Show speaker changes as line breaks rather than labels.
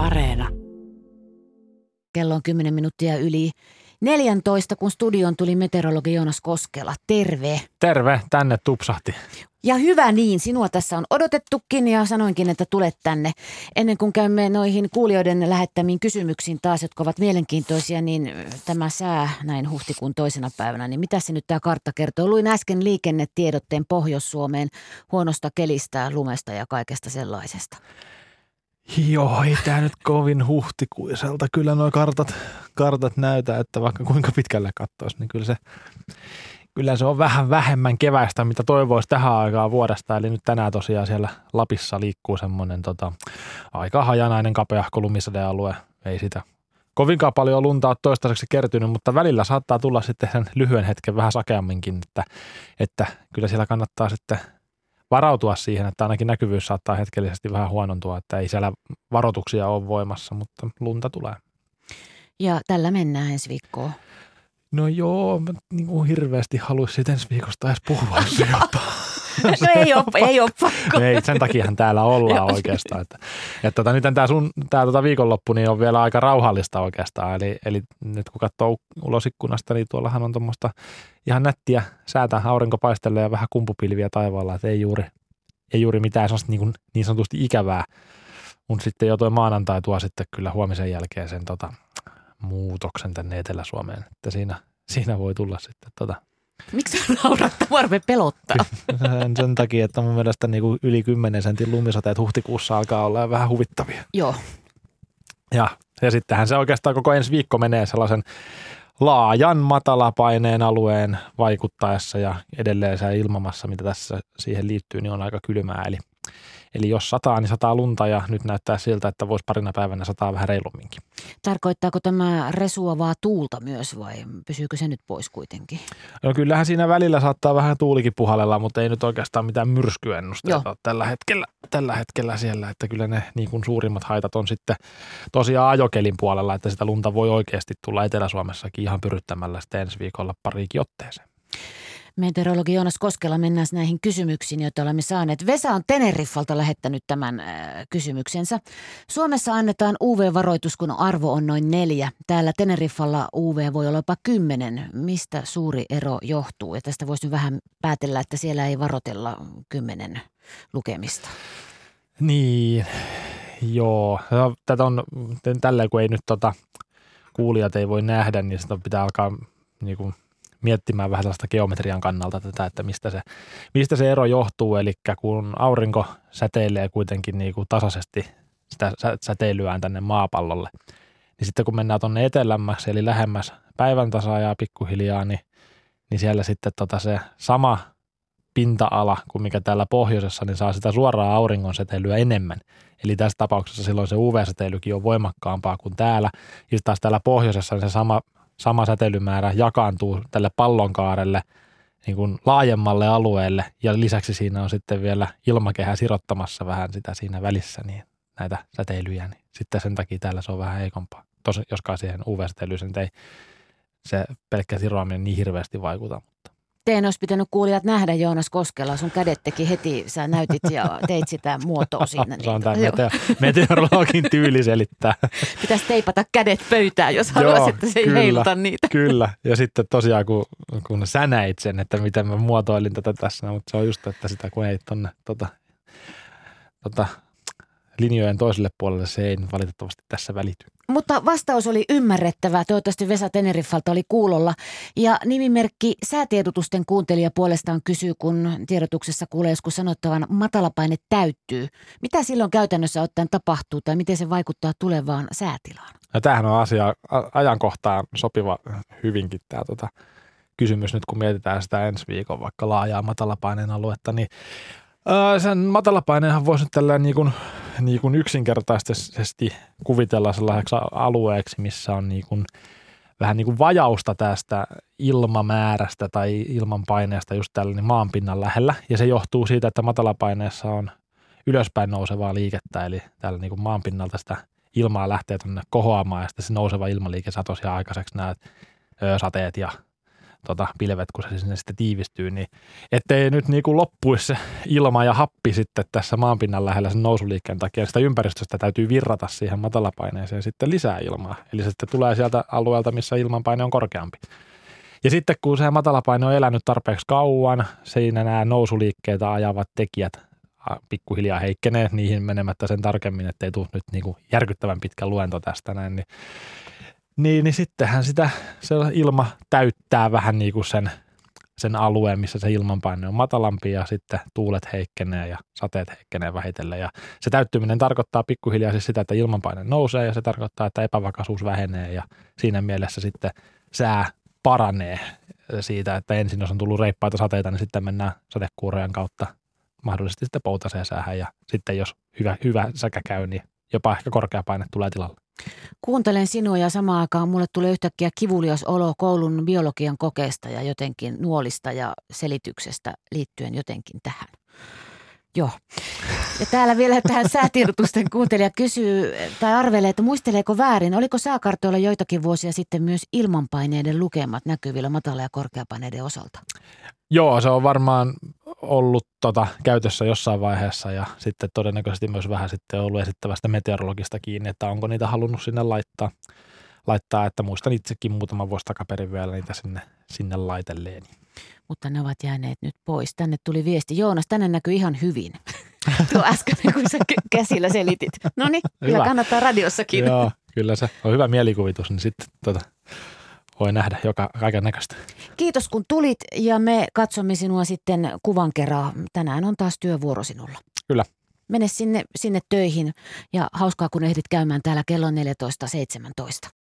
Areena.
Kello on 10 minuuttia yli 14, kun studion tuli meteorologi Joonas Koskela. Terve.
Terve, tänne tupsahti.
Ja hyvä niin, sinua tässä on odotettukin ja sanoinkin, että tulet tänne. Ennen kuin käymme noihin kuulijoiden lähettämiin kysymyksiin taas, jotka ovat mielenkiintoisia, niin tämä sää näin huhtikuun toisena päivänä, niin mitä se nyt tämä kartta kertoo? Luin äsken liikennetiedotteen Pohjois-Suomeen huonosta kelistä, lumesta ja kaikesta sellaisesta.
Joo, ei tämä nyt kovin huhtikuiselta. Kyllä nuo kartat, kartat näytä, että vaikka kuinka pitkälle katsoisi, niin kyllä se, kyllä se on vähän vähemmän keväistä, mitä toivoisi tähän aikaan vuodesta. Eli nyt tänään tosiaan siellä Lapissa liikkuu semmoinen tota, aika hajanainen kapeahko lumisadealue. Ei sitä kovinkaan paljon lunta ole toistaiseksi kertynyt, mutta välillä saattaa tulla sitten sen lyhyen hetken vähän sakeamminkin, että, että kyllä siellä kannattaa sitten varautua siihen, että ainakin näkyvyys saattaa hetkellisesti vähän huonontua, että ei siellä varoituksia ole voimassa, mutta lunta tulee.
Ja tällä mennään ensi viikkoon.
No joo, mä niin kuin hirveästi haluaisin ensi viikosta edes puhua jopa.
No ei ole, ei ole pakko.
ei, sen takiahan täällä ollaan oikeastaan. Että, että tota, nyt tämä, sun, tämä tota viikonloppu niin on vielä aika rauhallista oikeastaan. Eli, eli nyt kun katsoo ulos ikkunasta, niin tuollahan on tuommoista ihan nättiä säätä, aurinko paistelee ja vähän kumpupilviä taivaalla, että ei juuri, ei juuri mitään sellaista niin, kuin, niin sanotusti ikävää. Mutta sitten jo tuo maanantai tuo sitten kyllä huomisen jälkeen sen tota, muutoksen tänne Etelä-Suomeen, että siinä, siinä voi tulla sitten tota,
Miksi sä naurat? Varme pelottaa.
sen, sen takia, että mun mielestä niin kuin yli 10 sentin lumisateet huhtikuussa alkaa olla vähän huvittavia.
Joo.
Ja, ja sittenhän se oikeastaan koko ensi viikko menee sellaisen laajan matalapaineen alueen vaikuttaessa ja edelleen se ilmamassa, mitä tässä siihen liittyy, niin on aika kylmää. Eli Eli jos sataa, niin sataa lunta ja nyt näyttää siltä, että voisi parina päivänä sataa vähän reilumminkin.
Tarkoittaako tämä resuavaa tuulta myös vai pysyykö se nyt pois kuitenkin?
No kyllähän siinä välillä saattaa vähän tuulikin puhallella, mutta ei nyt oikeastaan mitään myrskyennusteita ole tällä hetkellä, tällä hetkellä siellä. Että kyllä ne niin kuin suurimmat haitat on sitten tosiaan ajokelin puolella, että sitä lunta voi oikeasti tulla Etelä-Suomessakin ihan pyryttämällä sitten ensi viikolla pariikin otteeseen.
Meteorologi Joonas Koskela, mennään näihin kysymyksiin, joita olemme saaneet. Vesa on Teneriffalta lähettänyt tämän äh, kysymyksensä. Suomessa annetaan UV-varoitus, kun arvo on noin neljä. Täällä Teneriffalla UV voi olla jopa kymmenen. Mistä suuri ero johtuu? Ja tästä voisi vähän päätellä, että siellä ei varotella kymmenen lukemista.
Niin, joo. Tätä on tällä, kun ei nyt tota, kuulijat ei voi nähdä, niin sitä pitää alkaa niin kuin – miettimään vähän sellaista geometrian kannalta tätä, että mistä se, mistä se ero johtuu. Eli kun aurinko säteilee kuitenkin niin kuin tasaisesti sitä säteilyään tänne maapallolle, niin sitten kun mennään tuonne etelämmäksi, eli lähemmäs päivän tasaajaa pikkuhiljaa, niin, niin siellä sitten tota se sama pinta-ala kuin mikä täällä pohjoisessa, niin saa sitä suoraa auringon säteilyä enemmän. Eli tässä tapauksessa silloin se UV-säteilykin on voimakkaampaa kuin täällä. Ja taas täällä pohjoisessa niin se sama sama säteilymäärä jakaantuu tälle pallonkaarelle niin kuin laajemmalle alueelle ja lisäksi siinä on sitten vielä ilmakehä sirottamassa vähän sitä siinä välissä, niin näitä säteilyjä, niin sitten sen takia täällä se on vähän heikompaa. Tosi, joskaan siihen UV-säteilyyn ei se pelkkä siroaminen niin hirveästi vaikuta,
Teidän olisi pitänyt kuulijat nähdä Joonas Koskela. Sun kädet teki heti, sä näytit ja teit sitä muotoa siinä.
Se on tämä meteo- meteorologin tyyli selittää.
Pitäisi teipata kädet pöytään, jos haluaisit, että se ei kyllä, heiluta niitä.
Kyllä, ja sitten tosiaan kun, kun sä näit sen, että miten mä muotoilin tätä tässä, mutta se on just, että sitä kun ei tuonne tota, tota, linjojen toiselle puolelle, se ei valitettavasti tässä välity.
Mutta vastaus oli ymmärrettävä. Toivottavasti Vesa Teneriffalta oli kuulolla. Ja nimimerkki säätiedotusten kuuntelija puolestaan kysyy, kun tiedotuksessa kuulee joskus sanottavan matalapaine täyttyy. Mitä silloin käytännössä ottaen tapahtuu tai miten se vaikuttaa tulevaan säätilaan?
No, tämähän on asia ajankohtaan sopiva hyvinkin tämä tota, kysymys nyt, kun mietitään sitä ensi viikon vaikka laajaa matalapaineen aluetta, niin sen matalapaineenhan voisi nyt tällä niin kuin, niin kuin yksinkertaisesti kuvitella sellaiseksi alueeksi, missä on niin kuin, vähän niin kuin vajausta tästä ilmamäärästä tai ilmanpaineesta just tällä niin maanpinnan lähellä. Ja se johtuu siitä, että matalapaineessa on ylöspäin nousevaa liikettä, eli täällä niin kuin maanpinnalta sitä ilmaa lähtee tuonne kohoamaan ja sitten se nouseva ilmaliike saa tosiaan aikaiseksi nämä sateet ja tota, pilvet, kun se sinne sitten tiivistyy, niin ettei nyt niin kuin loppuisi se ilma ja happi sitten tässä maanpinnan lähellä sen nousuliikkeen takia. Sitä ympäristöstä täytyy virrata siihen matalapaineeseen sitten lisää ilmaa. Eli se sitten tulee sieltä alueelta, missä ilmanpaine on korkeampi. Ja sitten kun se matalapaine on elänyt tarpeeksi kauan, siinä nämä nousuliikkeitä ajavat tekijät pikkuhiljaa heikkenee niihin menemättä sen tarkemmin, ettei tule nyt niin kuin järkyttävän pitkä luento tästä näin, niin, niin, niin sittenhän sitä se ilma täyttää vähän niin kuin sen, sen alueen, missä se ilmanpaine on matalampi ja sitten tuulet heikkenee ja sateet heikkenee vähitellen. Ja se täyttyminen tarkoittaa pikkuhiljaa siis sitä, että ilmanpaine nousee ja se tarkoittaa, että epävakaisuus vähenee ja siinä mielessä sitten sää paranee siitä, että ensin jos on tullut reippaita sateita, niin sitten mennään sadekuurojen kautta mahdollisesti sitten poutaseen säähän ja sitten jos hyvä, hyvä säkä käy, niin jopa ehkä korkea paine tulee tilalle.
Kuuntelen sinua ja samaan aikaan mulle tulee yhtäkkiä kivulias olo koulun biologian kokeesta ja jotenkin nuolista ja selityksestä liittyen jotenkin tähän. Joo. Ja täällä vielä tähän säätiedotusten kuuntelija kysyy tai arvelee, että muisteleeko väärin, oliko sääkartoilla joitakin vuosia sitten myös ilmanpaineiden lukemat näkyvillä matala- ja korkeapaineiden osalta?
Joo, se on varmaan ollut tota, käytössä jossain vaiheessa ja sitten todennäköisesti myös vähän sitten ollut esittävästä meteorologista kiinni, että onko niitä halunnut sinne laittaa, laittaa että muistan itsekin muutama vuosi takaperin vielä niitä sinne, sinne laitelleeni.
Mutta ne ovat jääneet nyt pois. Tänne tuli viesti. Joonas, tänne näkyy ihan hyvin. Tuo äsken, kun sä käsillä selitit. No niin, kyllä kannattaa radiossakin.
Joo, kyllä se on hyvä mielikuvitus, niin sitten tota, voi nähdä joka kaiken näköistä.
Kiitos kun tulit ja me katsomme sinua sitten kuvan kerran. Tänään on taas työvuoro sinulla.
Kyllä.
Mene sinne, sinne töihin ja hauskaa kun ehdit käymään täällä kello 14.17.